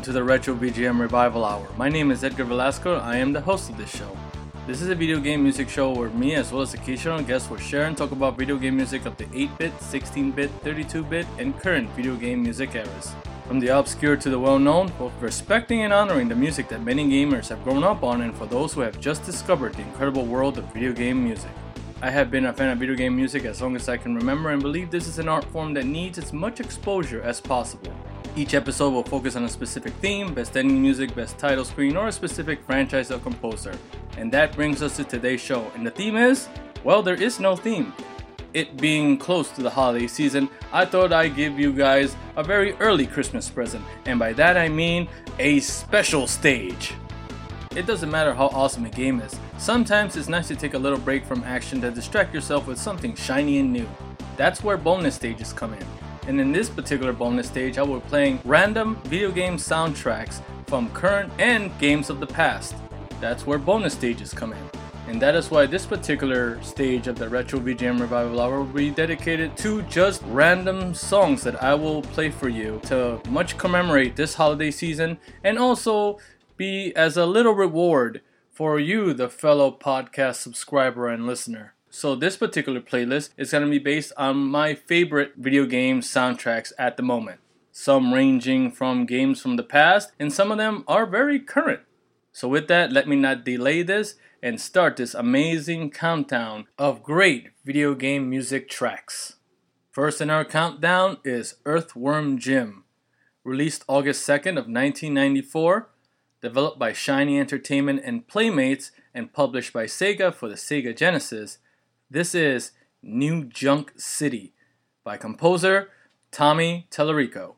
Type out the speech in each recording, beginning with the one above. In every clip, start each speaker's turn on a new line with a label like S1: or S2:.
S1: Welcome to the Retro VGM Revival Hour. My name is Edgar Velasco. I am the host of this show. This is a video game music show where me, as well as occasional guests, will share and talk about video game music of the 8 bit, 16 bit, 32 bit, and current video game music eras. From the obscure to the well known, both respecting and honoring the music that many gamers have grown up on, and for those who have just discovered the incredible world of video game music. I have been a fan of video game music as long as I can remember and believe this is an art form that needs as much exposure as possible. Each episode will focus on a specific theme, best ending music, best title screen, or a specific franchise or composer. And that brings us to today's show. And the theme is well, there is no theme. It being close to the holiday season, I thought I'd give you guys a very early Christmas present. And by that I mean a special stage. It doesn't matter how awesome a game is, sometimes it's nice to take a little break from action to distract yourself with something shiny and new. That's where bonus stages come in and in this particular bonus stage I will be playing random video game soundtracks from current and games of the past. That's where bonus stages come in. And that is why this particular stage of the Retro VGM Revival Hour will be dedicated to just random songs that I will play for you to much commemorate this holiday season and also be as a little reward for you, the fellow podcast subscriber and listener. So this particular playlist is going to be based on my favorite video game soundtracks at the moment. Some ranging from games from the past, and some of them are very current. So with that, let me not delay this and start this amazing countdown of great video game music tracks. First in our countdown is Earthworm Jim, released August 2nd of 1994, developed by Shiny Entertainment and Playmates and published by Sega for the Sega Genesis. This is New Junk City by composer Tommy Tallarico.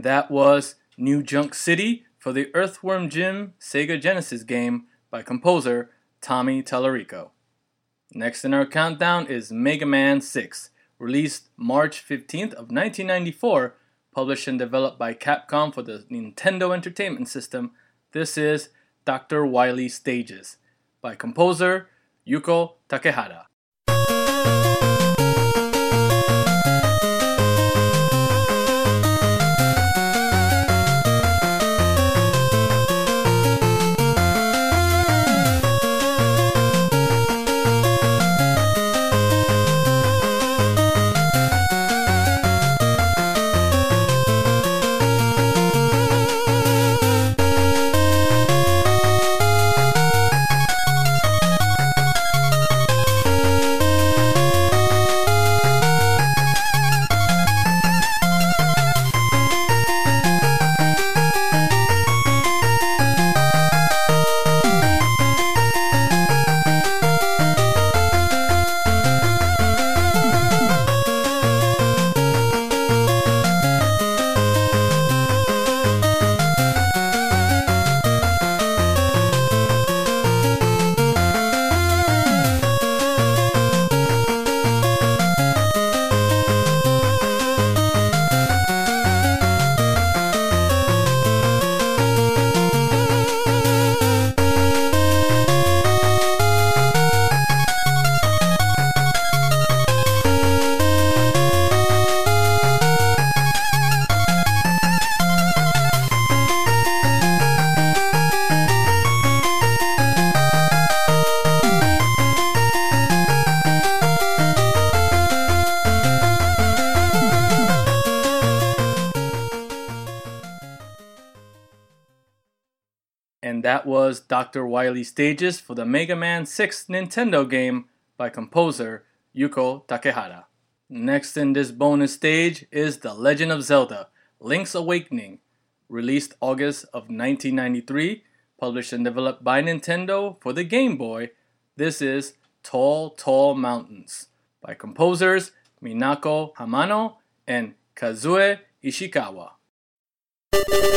S1: And that was New Junk City for the Earthworm Jim Sega Genesis game by composer Tommy Tallarico. Next in our countdown is Mega Man 6, released March 15th of 1994, published and developed by Capcom for the Nintendo Entertainment System. This is Dr. Wily Stages by composer Yuko Takehara. Dr. Wily Stages for the Mega Man 6 Nintendo game by composer Yuko Takehara. Next in this bonus stage is The Legend of Zelda Link's Awakening, released August of 1993, published and developed by Nintendo for the Game Boy. This is Tall, Tall Mountains by composers Minako Hamano and Kazue Ishikawa. Thank you.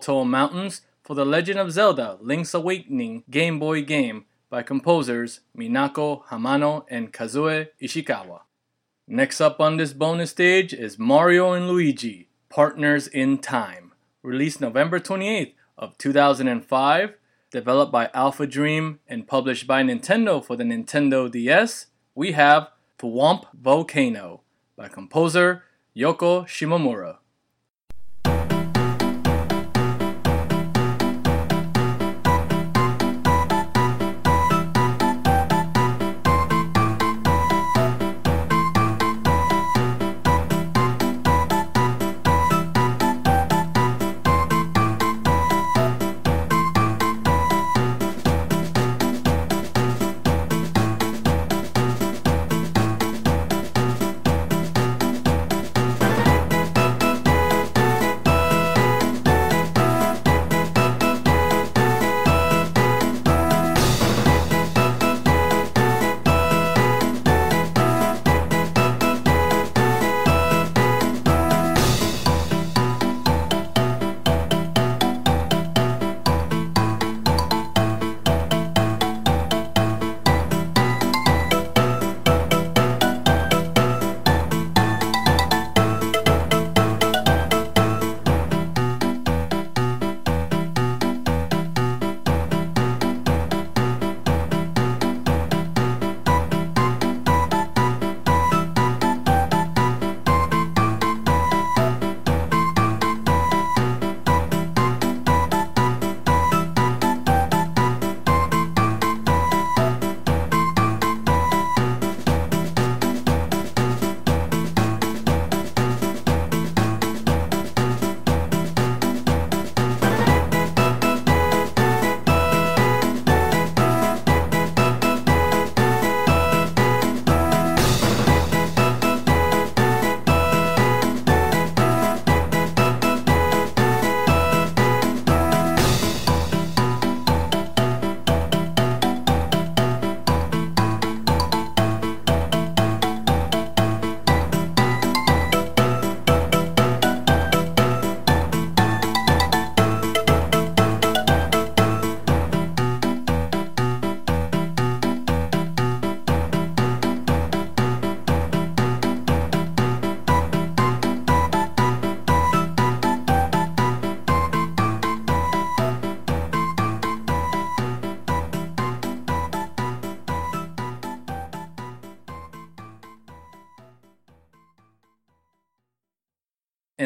S1: Tall Mountains for The Legend of Zelda Link's Awakening Game Boy game by composers Minako Hamano and Kazue Ishikawa. Next up on this bonus stage is Mario and Luigi, Partners in Time, released November 28th of 2005, developed by Alpha Dream and published by Nintendo for the Nintendo DS. We have Thwomp Volcano by composer Yoko Shimomura.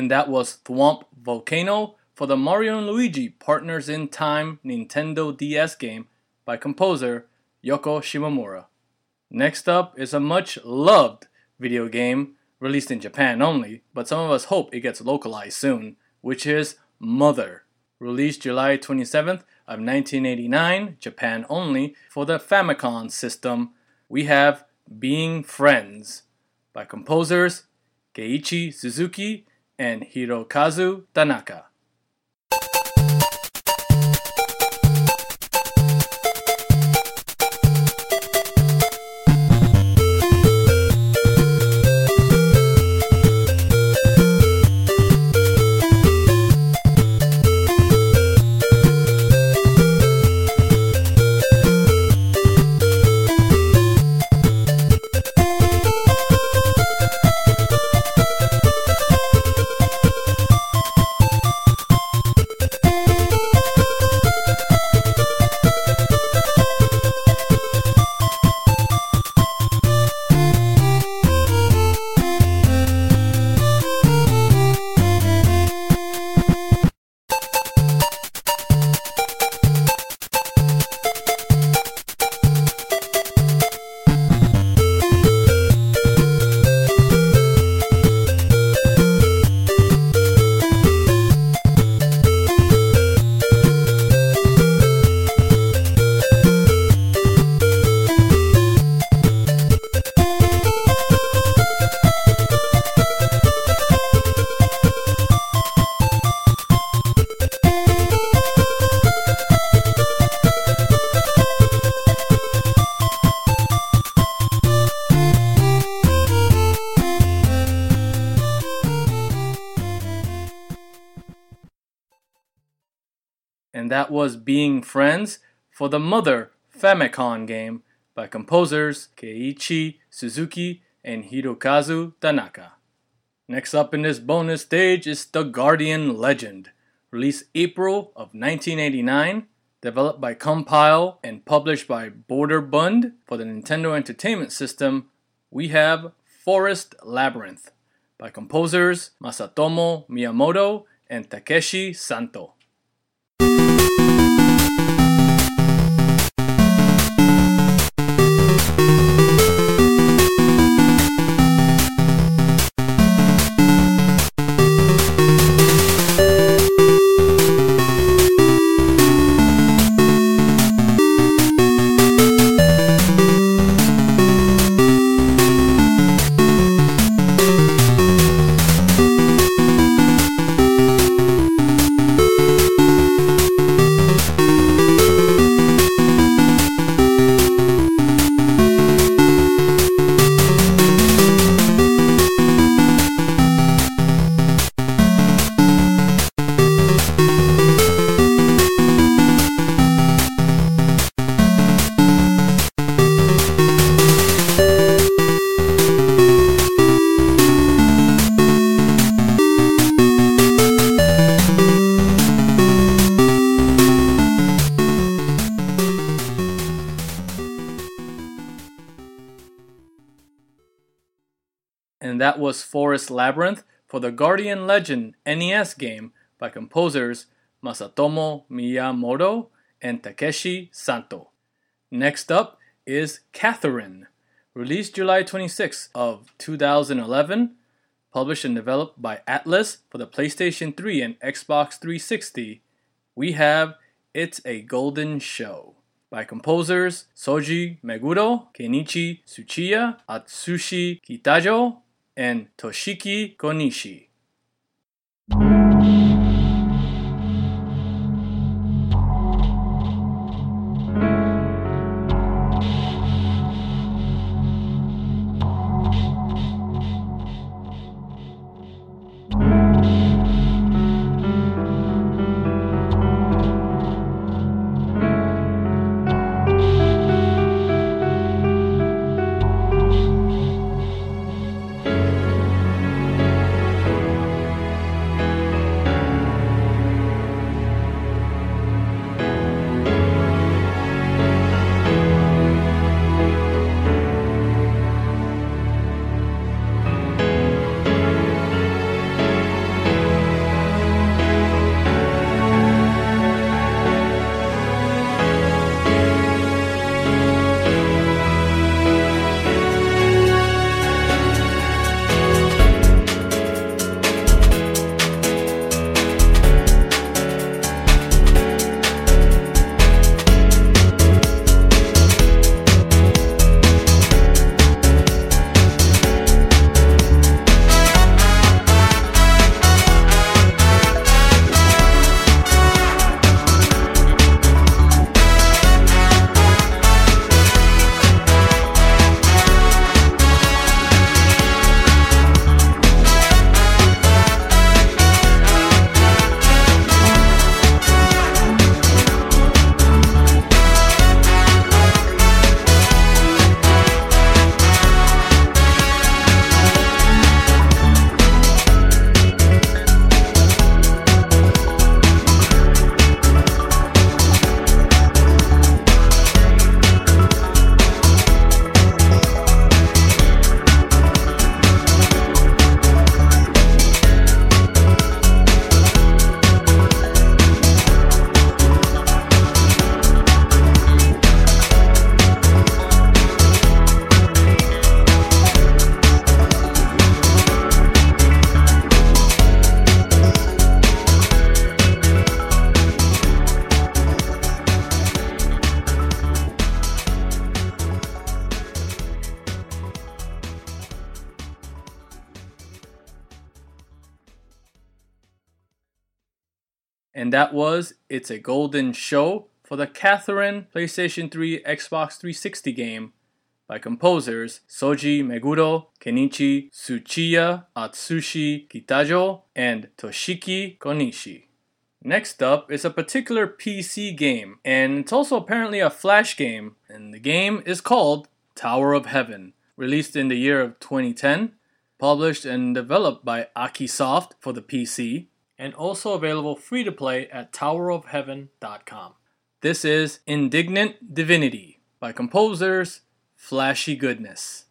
S1: And that was Thwomp Volcano for the Mario and Luigi Partners in Time Nintendo DS game by composer Yoko Shimomura. Next up is a much loved video game released in Japan only, but some of us hope it gets localized soon, which is Mother. Released July 27th of 1989, Japan only, for the Famicom system, we have Being Friends by composers Keiichi Suzuki and Hirokazu Tanaka. Was Being Friends for the Mother Famicom game by composers Keiichi Suzuki and Hirokazu Tanaka. Next up in this bonus stage is The Guardian Legend, released April of 1989, developed by Compile and published by Broderbund for the Nintendo Entertainment System. We have Forest Labyrinth by composers Masatomo Miyamoto and Takeshi Santo. And that was Forest Labyrinth for the Guardian Legend NES game by composers Masatomo Miyamoto and Takeshi Santo. Next up is Catherine, released July 26 of 2011, published and developed by Atlus for the PlayStation 3 and Xbox 360. We have It's a Golden Show by composers Soji Meguro, Kenichi Tsuchiya, Atsushi Kitajo, and Toshiki Konishi. that was It's a Golden Show for the Catherine PlayStation 3 Xbox 360 game by composers Soji Meguro, Kenichi Tsuchiya, Atsushi Kitajo, and Toshiki Konishi.
S2: Next up is a particular PC game, and it's also apparently a Flash game, and the game is called Tower of Heaven, released in the year of 2010, published and developed by Askiisoft for the PC, and also available free to play at towerofheaven.com. This is Indignant Divinity by composers Flashy Goodness.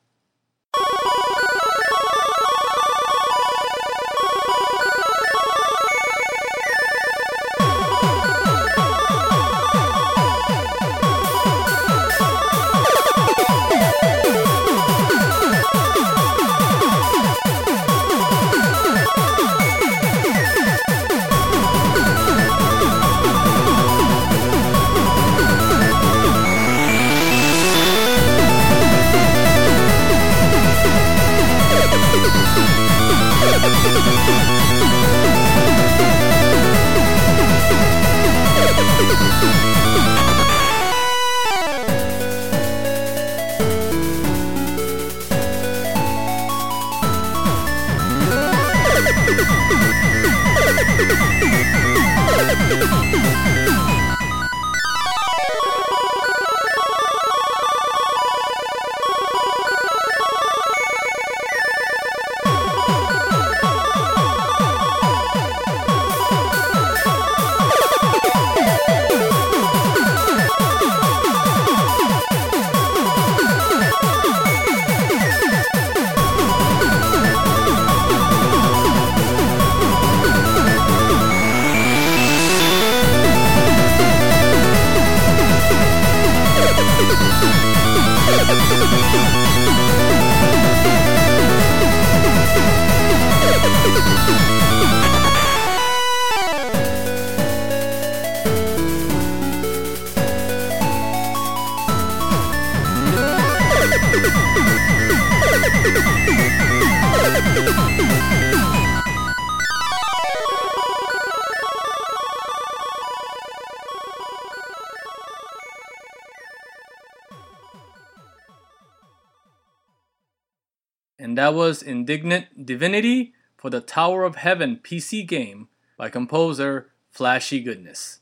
S2: Indignant Divinity for the Tower of Heaven PC game by composer Flashy Goodness.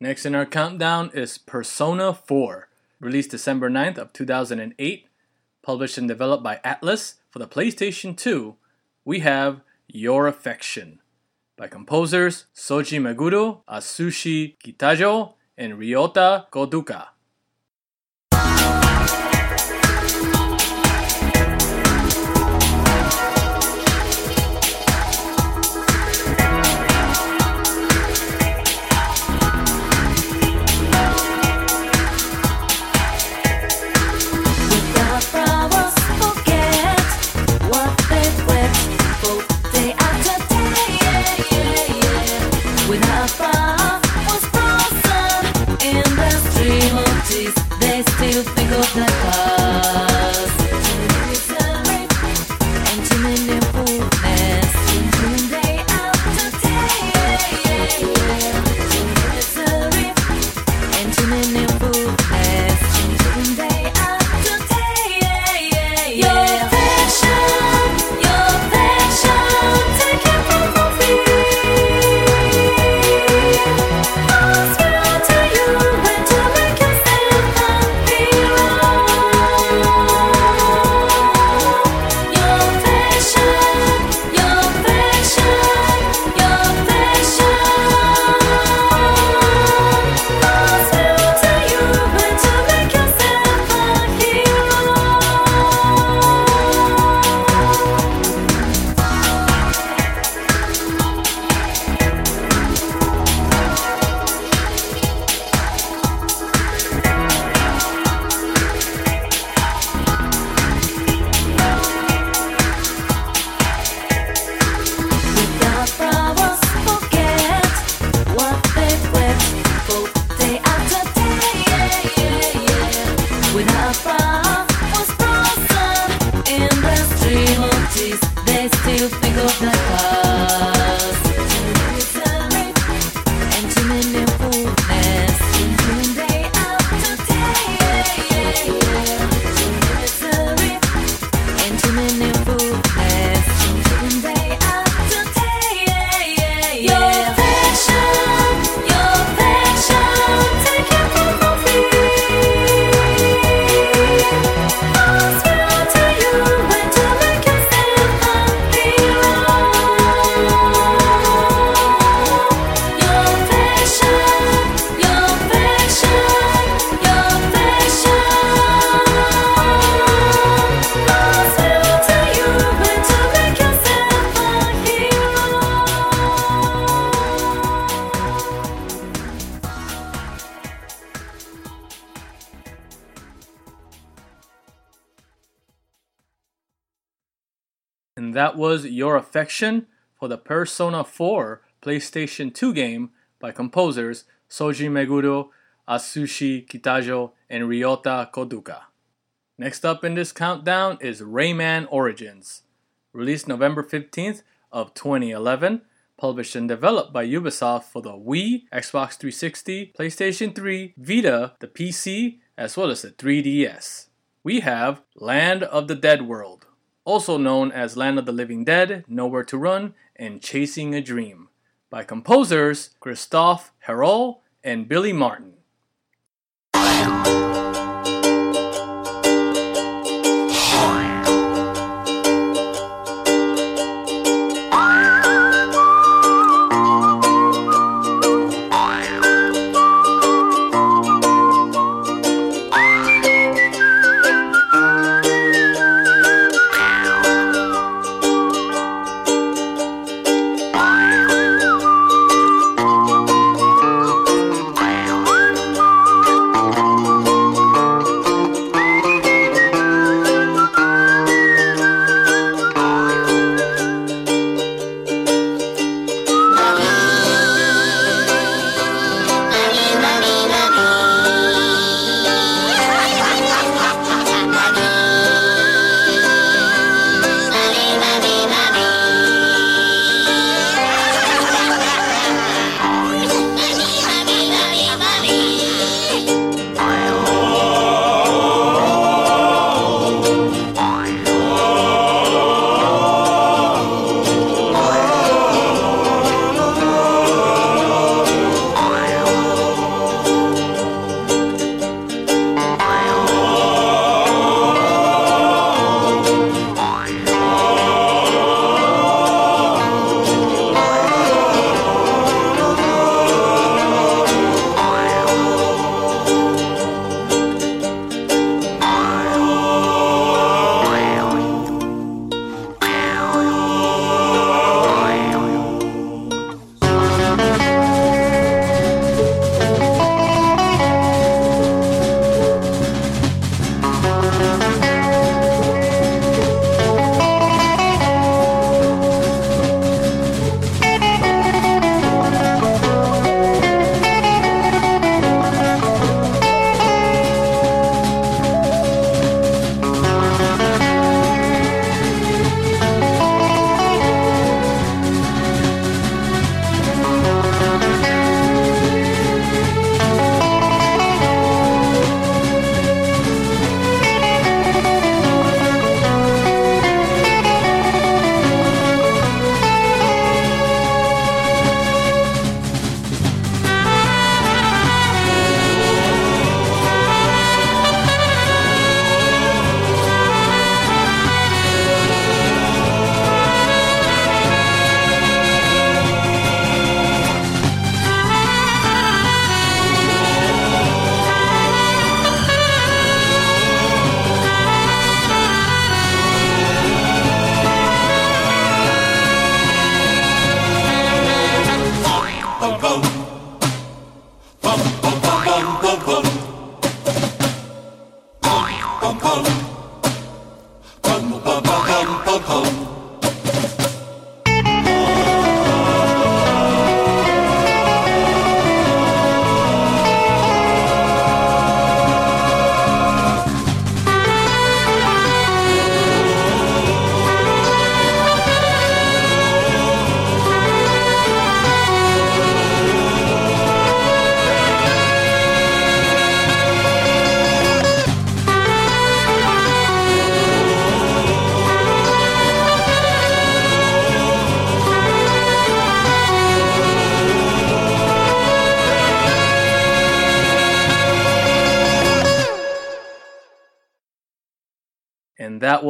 S2: Next in our countdown is Persona 4, released December 9th of 2008, published and developed by Atlus for the PlayStation 2. We have Your Affection by composers Soji Meguro, Atsushi Kitajo, and Ryota Koduka.
S3: Your Affection for the
S1: Persona 4 PlayStation 2 game by composers Soji Meguro, Atsushi Kitajo, and Ryota Koduka. Next up in this countdown is Rayman Origins. Released November 15th of 2011, published and developed by Ubisoft for the Wii, Xbox 360, PlayStation 3, Vita, the PC, as well as the 3DS. We have Land of the Dead World, also known as Land of the Living Dead, Nowhere to Run, and Chasing a Dream, by composers Christophe Héral and Billy Martin.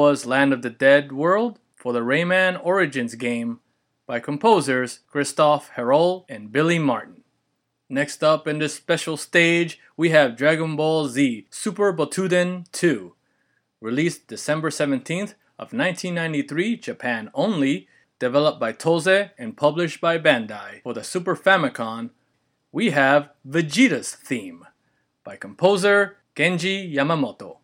S1: Land of the Dead World for the Rayman Origins game by composers Christophe Héral and Billy Martin. Next up in this special stage, we have Dragon Ball Z Super Butoden 2. Released December 17th of 1993, Japan only, developed by Tose and published by Bandai for the Super Famicom, we have Vegeta's theme by composer Kenji Yamamoto.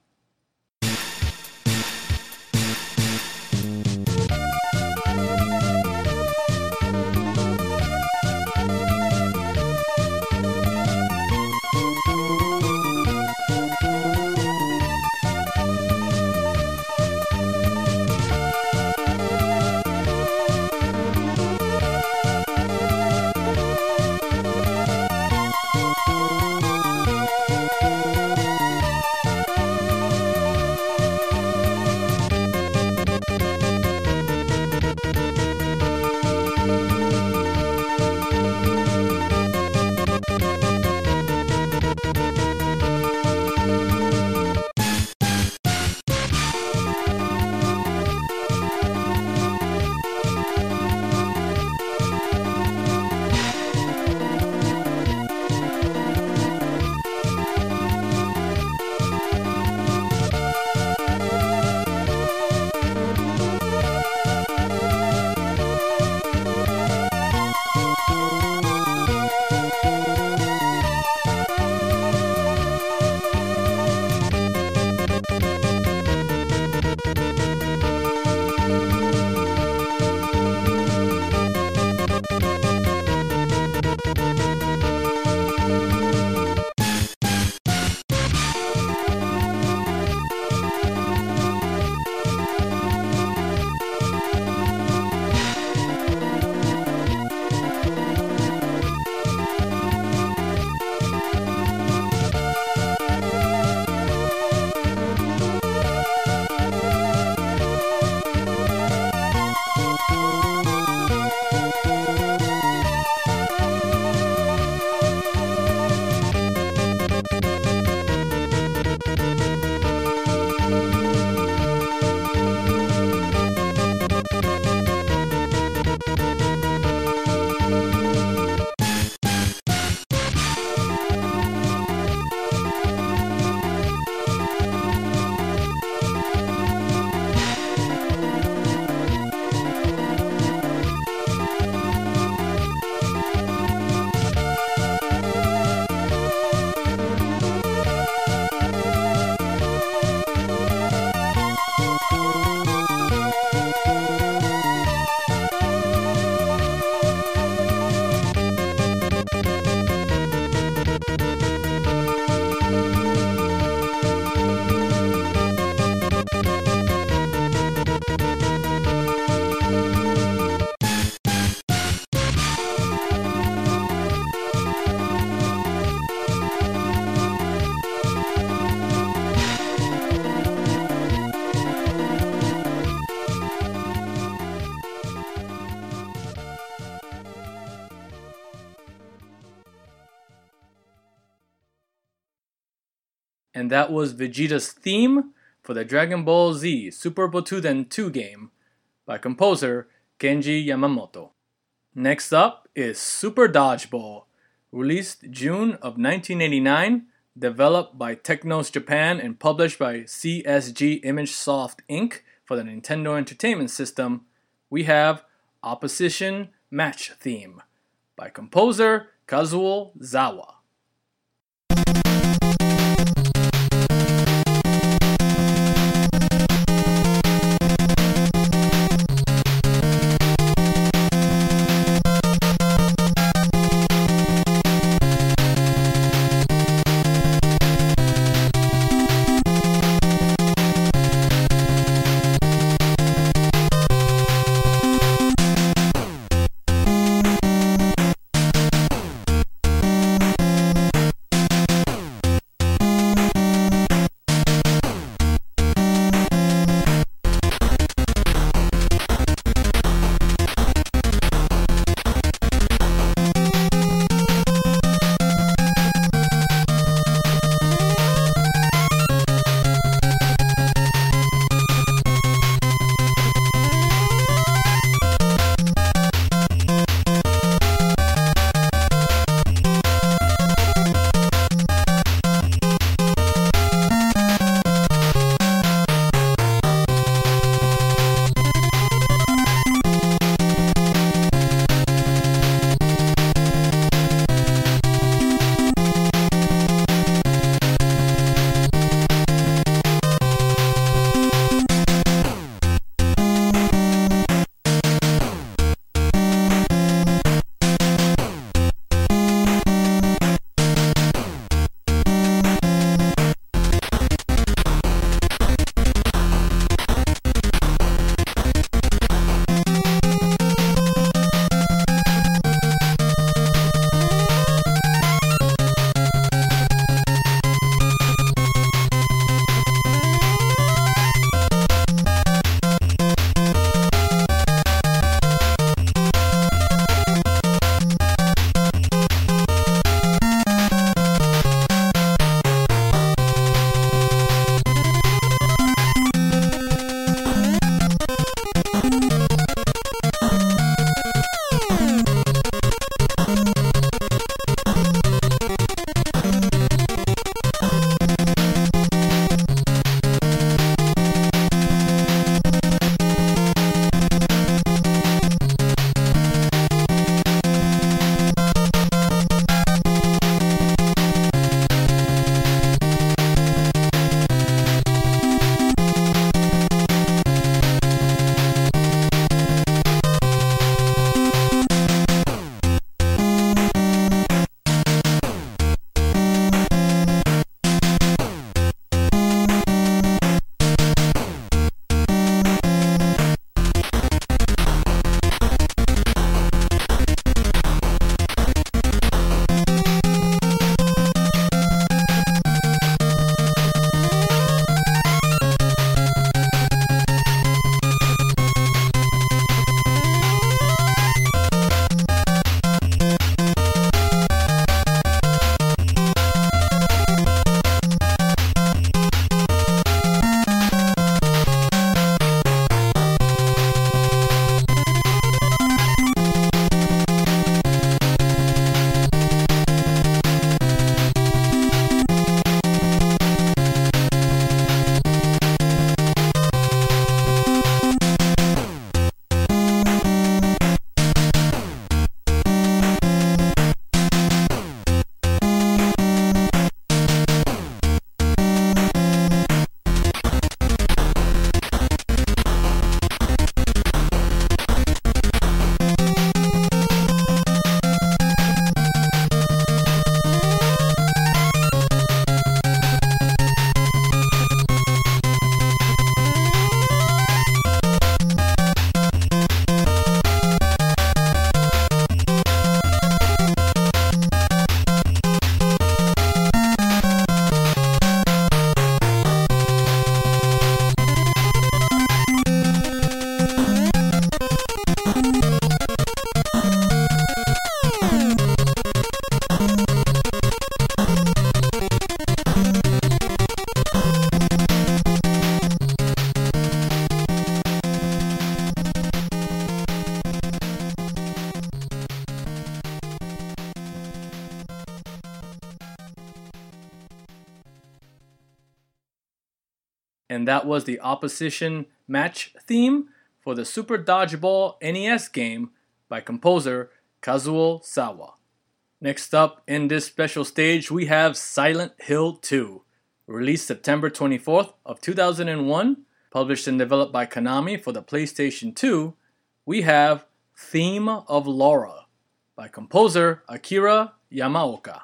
S1: And that was Vegeta's theme for the Dragon Ball Z Super Butoden 2 game by composer Kenji Yamamoto. Next up is Super Dodgeball, released June of 1989, developed by Technos Japan and published by CSG ImageSoft Inc. for the Nintendo Entertainment System. We have Opposition Match Theme by composer Kazuo Sawa. That was the opposition match theme for the Super Dodgeball NES game by composer Kazuo Sawa. Next up in this special stage, we have Silent Hill 2, released September 24th of 2001, published and developed by Konami for the PlayStation 2. We have Theme of Laura by composer Akira Yamaoka.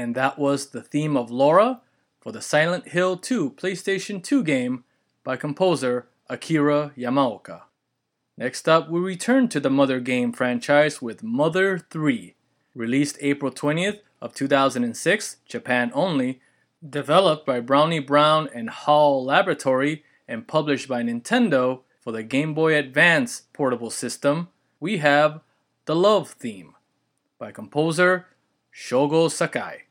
S1: And that was the theme of Laura for the Silent Hill 2 PlayStation 2 game by composer Akira Yamaoka. Next up, we return to the Mother game franchise with Mother 3, released April 20th of 2006, Japan only, developed by Brownie Brown and HAL Laboratory and published by Nintendo for the Game Boy Advance portable system. We have The Love Theme by composer Shogo Sakai.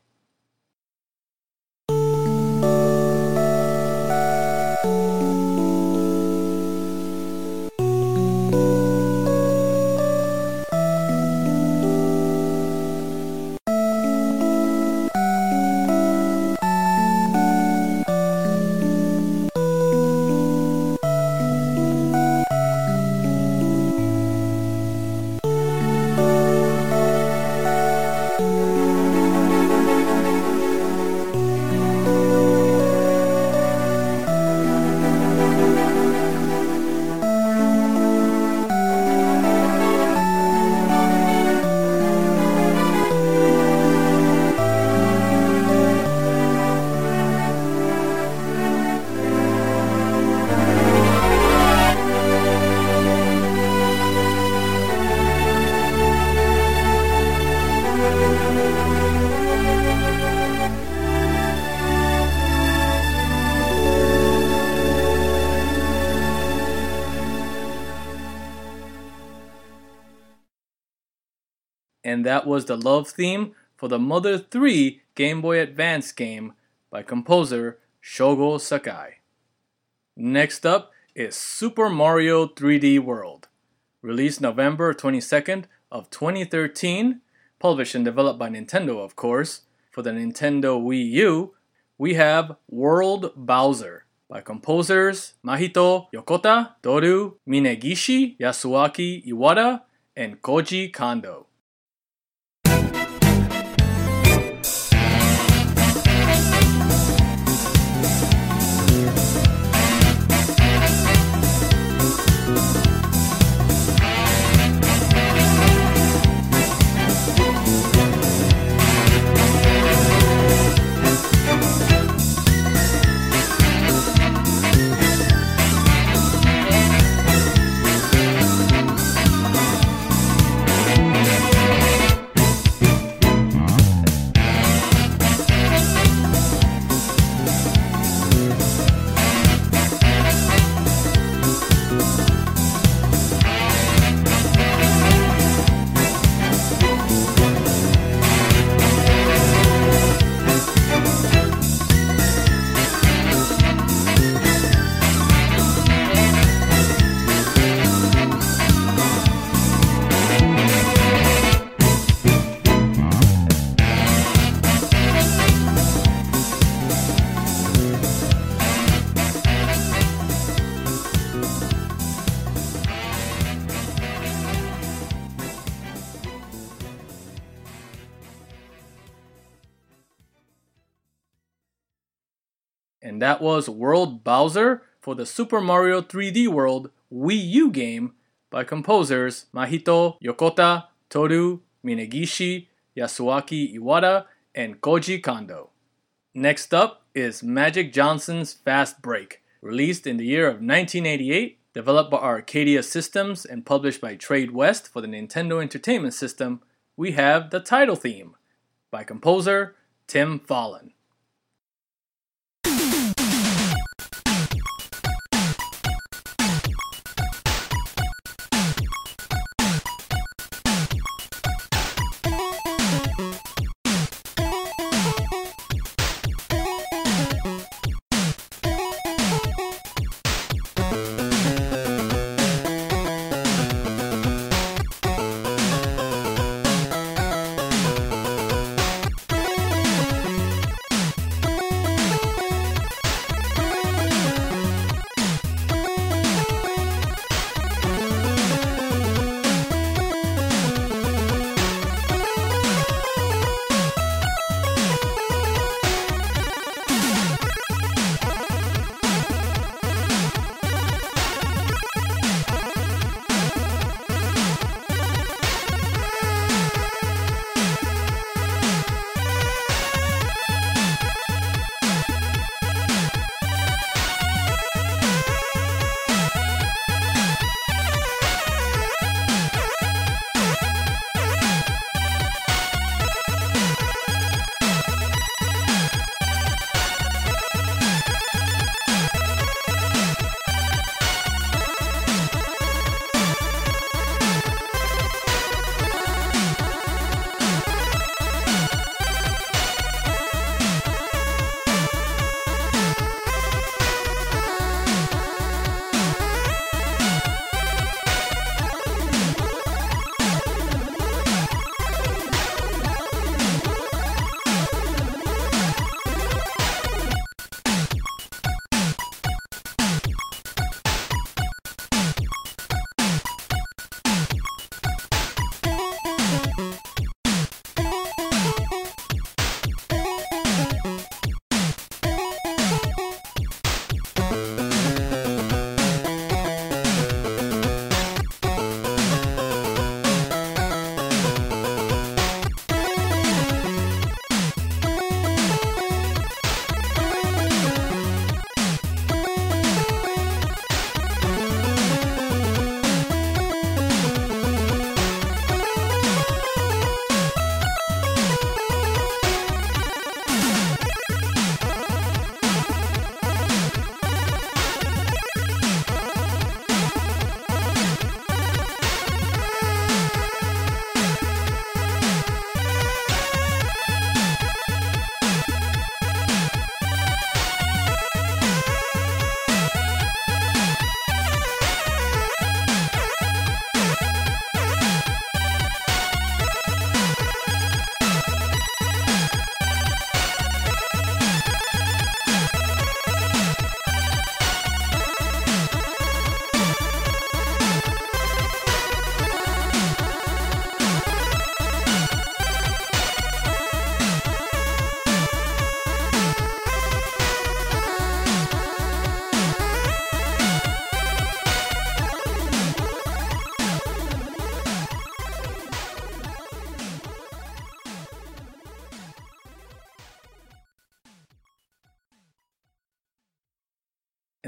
S1: Was the love theme for the Mother 3 Game Boy Advance game by composer Shogo Sakai. Next up is Super Mario 3D World, released November 22nd of 2013, published and developed by Nintendo, of course. For the Nintendo Wii U, we have World Bowser by composers Mahito Yokota, Toru Minegishi, Yasuaki Iwata, and Koji Kondo. That was World Bowser for the Super Mario 3D World Wii U game by composers Mahito Yokota, Toru Minegishi, Yasuaki Iwata, and Koji Kondo. Next up is Magic Johnson's Fast Break, released in the year of 1988, developed by Arcadia Systems and published by Tradewest for the Nintendo Entertainment System. We have the title theme by composer Tim Follin.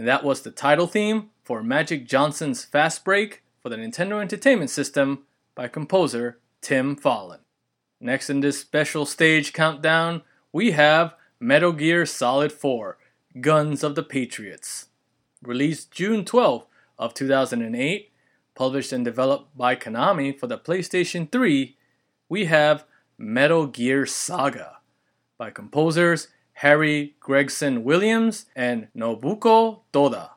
S1: And that was the title theme for Magic Johnson's Fast Break for the Nintendo Entertainment System by composer Tim Follin. Next in this special stage countdown, we have Metal Gear Solid 4 Guns of the Patriots. Released June 12th of 2008, published and developed by Konami for the PlayStation 3, we have Metal Gear Saga by composers Harry Gregson Williams and Nobuko Toda.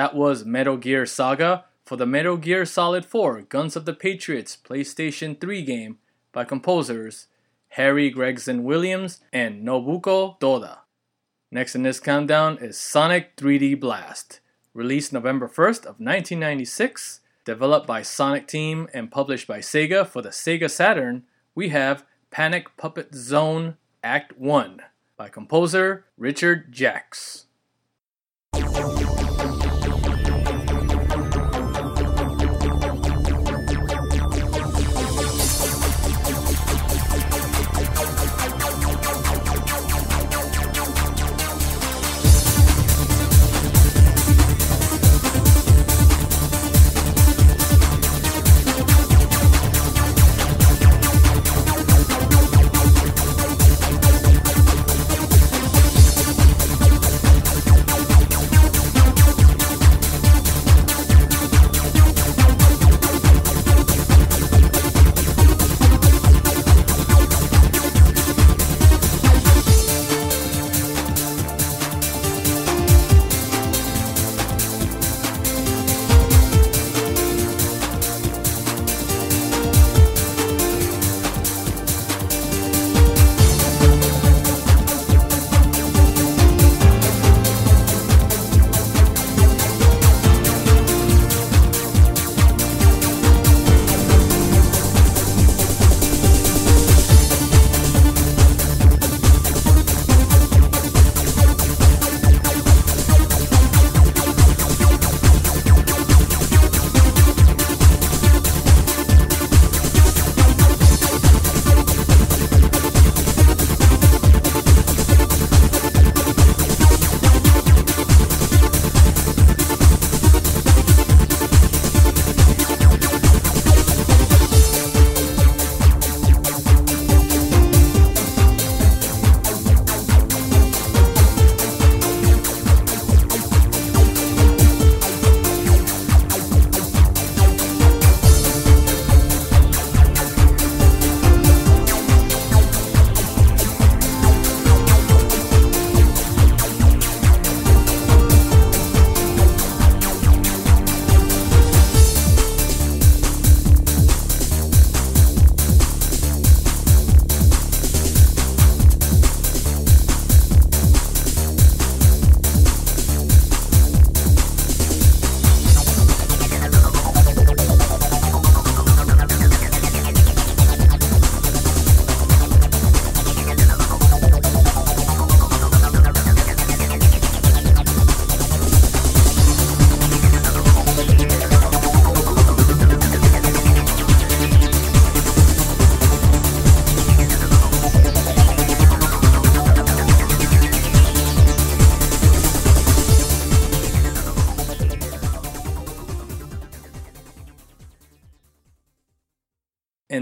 S1: That was Metal Gear Saga for the Metal Gear Solid 4 Guns of the Patriots PlayStation 3 game by composers Harry Gregson Williams and Nobuko Toda. Next in this countdown is Sonic 3D Blast. Released November 1st of 1996, developed by Sonic Team and published by Sega for the Sega Saturn, we have Panic Puppet Zone Act 1 by composer Richard Jacques.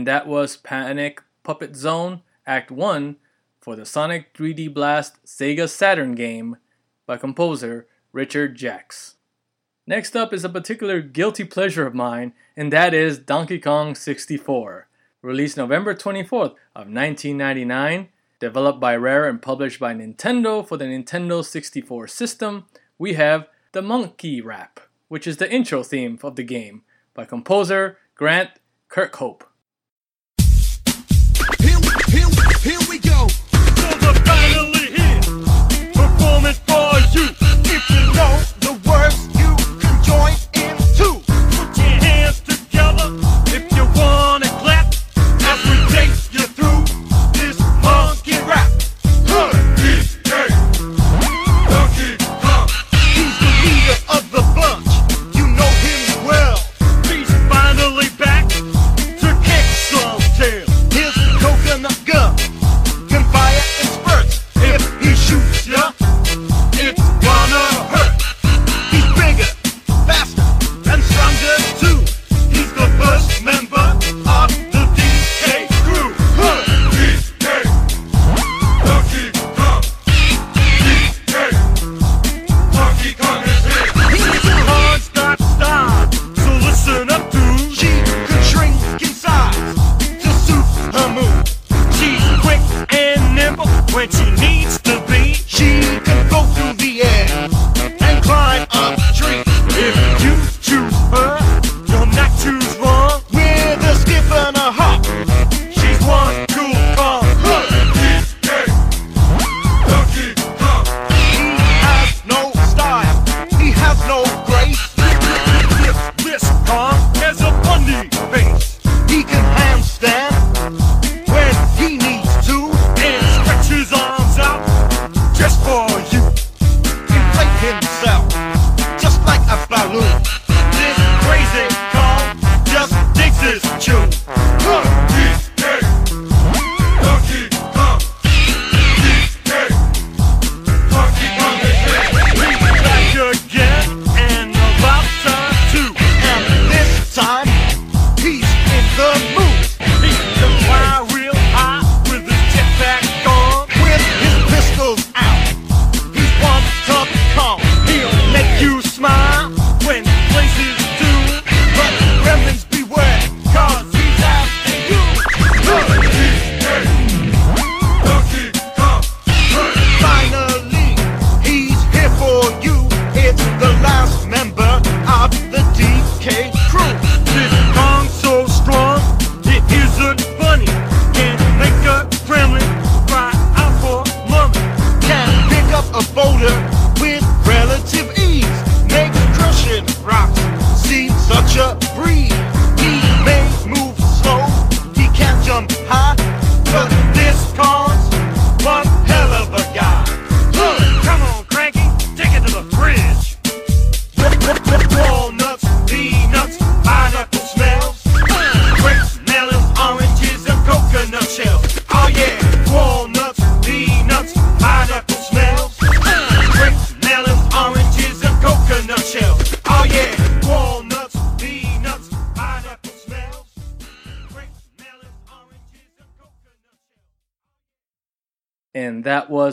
S1: That was Panic Puppet Zone Act 1 for the Sonic 3D Blast Sega Saturn game by composer Richard Jacques. Next up is a particular guilty pleasure of mine, and that is Donkey Kong 64. Released November 24th of 1999, developed by Rare and published by Nintendo for the Nintendo 64 system, we have the Monkey Rap, which is the intro theme of the game by composer Grant Kirkhope.
S4: Finally here, performing for you.
S5: If you know the words,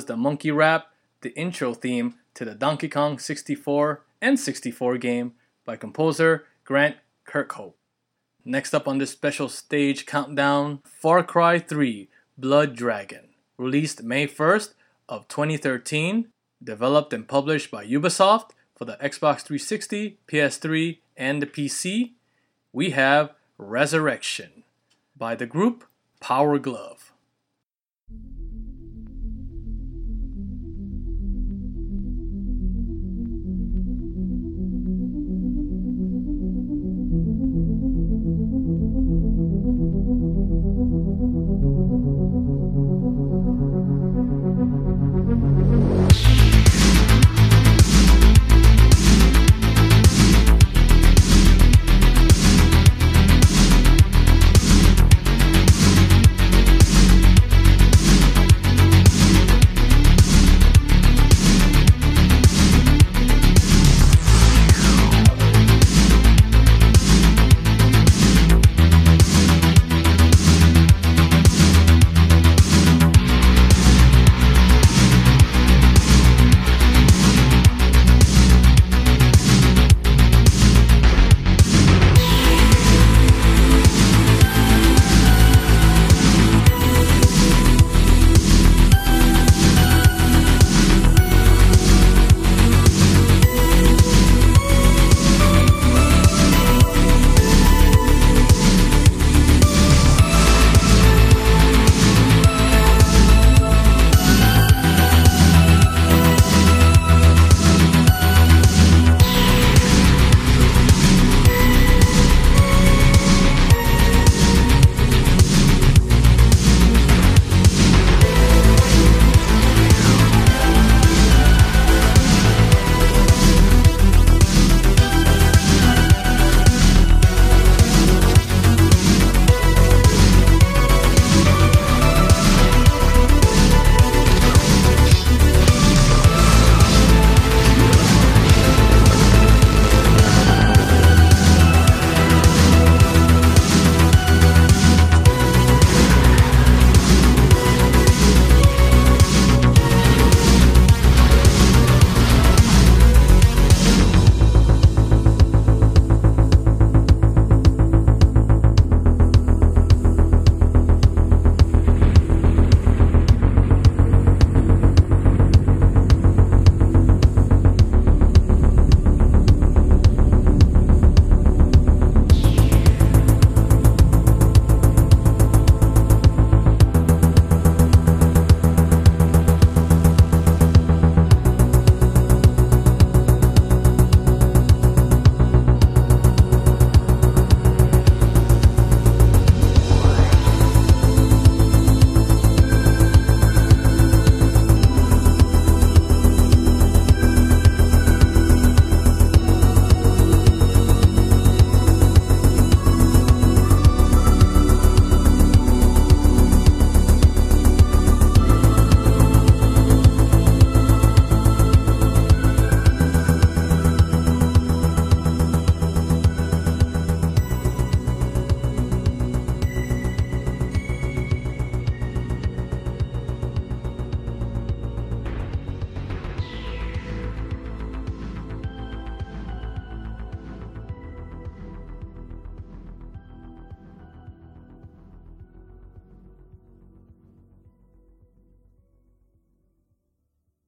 S5: the
S1: Monkey Rap, the intro theme to the Donkey Kong 64 and 64 game by composer Grant Kirkhope. Next up on this special stage countdown, Far Cry 3 Blood Dragon, released May 1st of 2013, developed and published by Ubisoft for the Xbox 360, PS3, and the PC. We have Resurrection by the group Power Glove.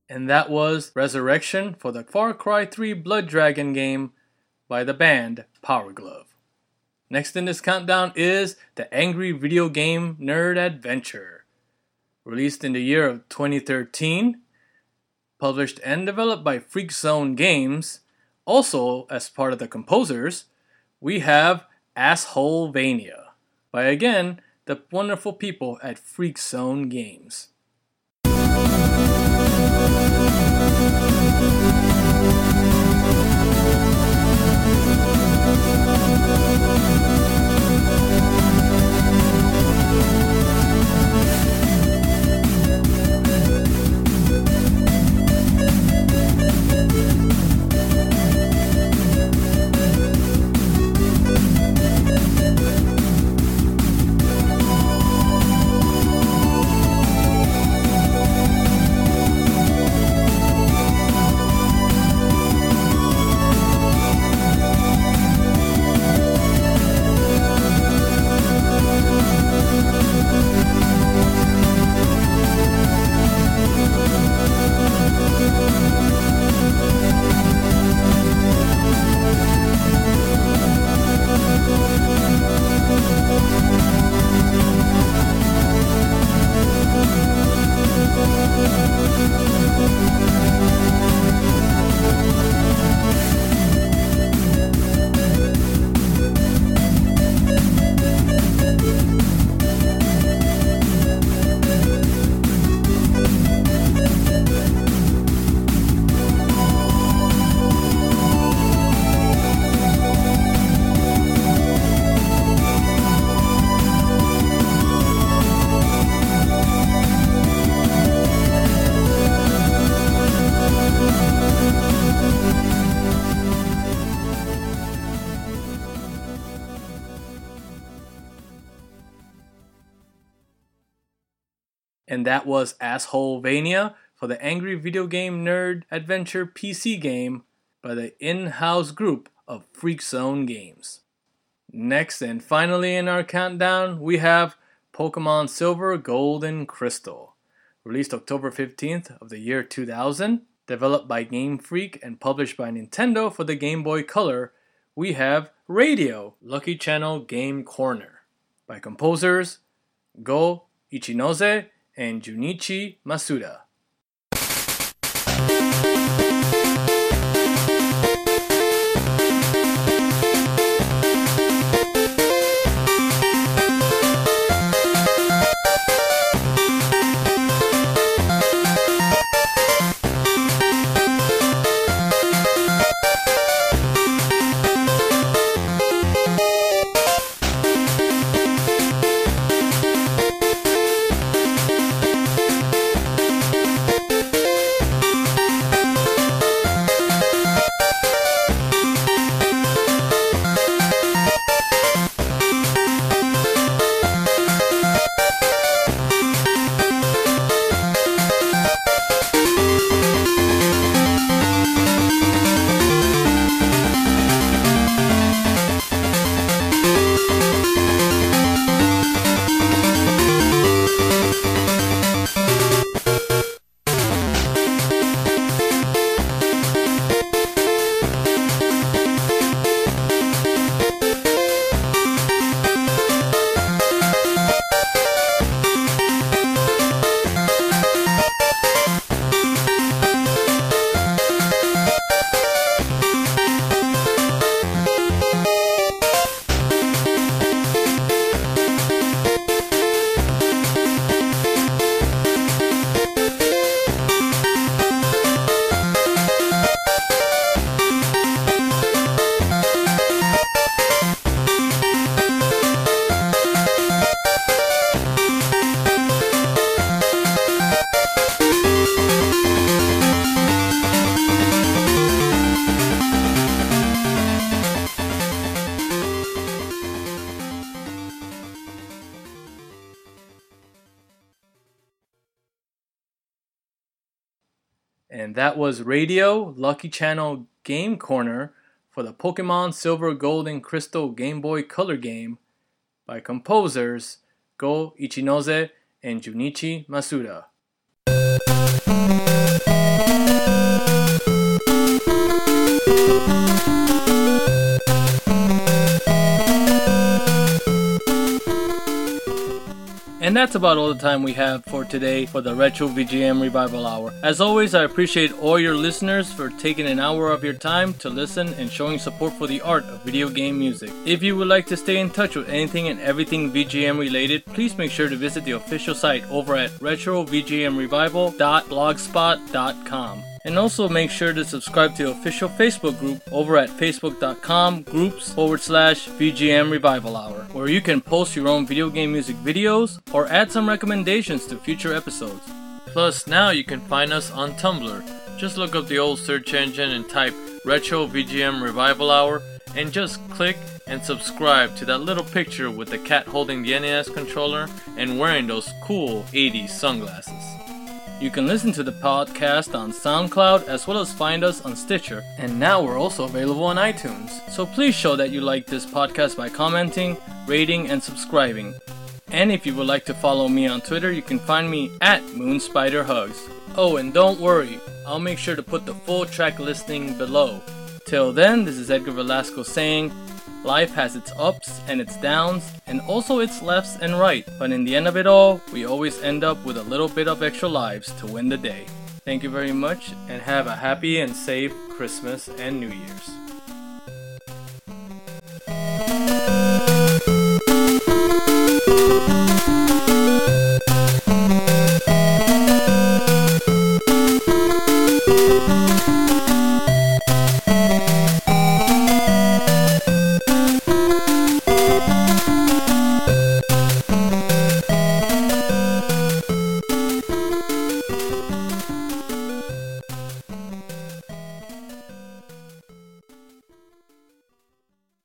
S1: And that was Resurrection for the Far Cry 3 Blood Dragon game by the band Power Glove. Next in this countdown is the Angry Video Game Nerd Adventure. Released in the year of 2013, published and developed by Freak Zone Games. Also, as part of the composers, we have Assholevania by again the wonderful people at Freak Zone Games. That was Assholevania for the Angry Video Game Nerd Adventure PC game by the in house group of Freak Zone Games. Next and finally in our countdown, we have Pokemon Silver, Gold, and Crystal. Released October 15th of the year 2000, developed by Game Freak and published by Nintendo for the Game Boy Color, we have Radio, Lucky Channel Game Corner by composers Go Ichinose and Junichi Masuda. And that was Radio Lucky Channel Game Corner for the Pokemon Silver, Gold, and Crystal Game Boy Color game by composers Go Ichinose and Junichi Masuda. That's about all the time we have for today for the Retro VGM Revival Hour. As always, I appreciate all your listeners for taking an hour of your time to listen and showing support for the art of video game music. If you would like to stay in touch with anything and everything VGM related, please make sure to visit the official site over at retrovgmrevival.blogspot.com. And also make sure to subscribe to the official Facebook group over at facebook.com groups forward slash VGM Revival Hour, where you can post your own video game music videos or add some recommendations to future episodes. Plus, now you can find us on Tumblr. Just look up the old search engine and type Retro VGM Revival Hour and just click and subscribe to that little picture with the cat holding the NES controller and wearing those cool 80s sunglasses. You can listen to the podcast on SoundCloud as well as find us on Stitcher. And now we're also available on iTunes. So please show that you like this podcast by commenting, rating, and subscribing. And if you would like to follow me on Twitter, you can find me at MoonSpiderHugs. Oh, and don't worry, I'll make sure to put the full track listing below. Till then, this is Edgar Velasco saying, Life has its ups and its downs, and also its lefts and right, but in the end of it all, we always end up with a little bit of extra lives to win the day. Thank you very much, and have a happy and safe Christmas and New Year's.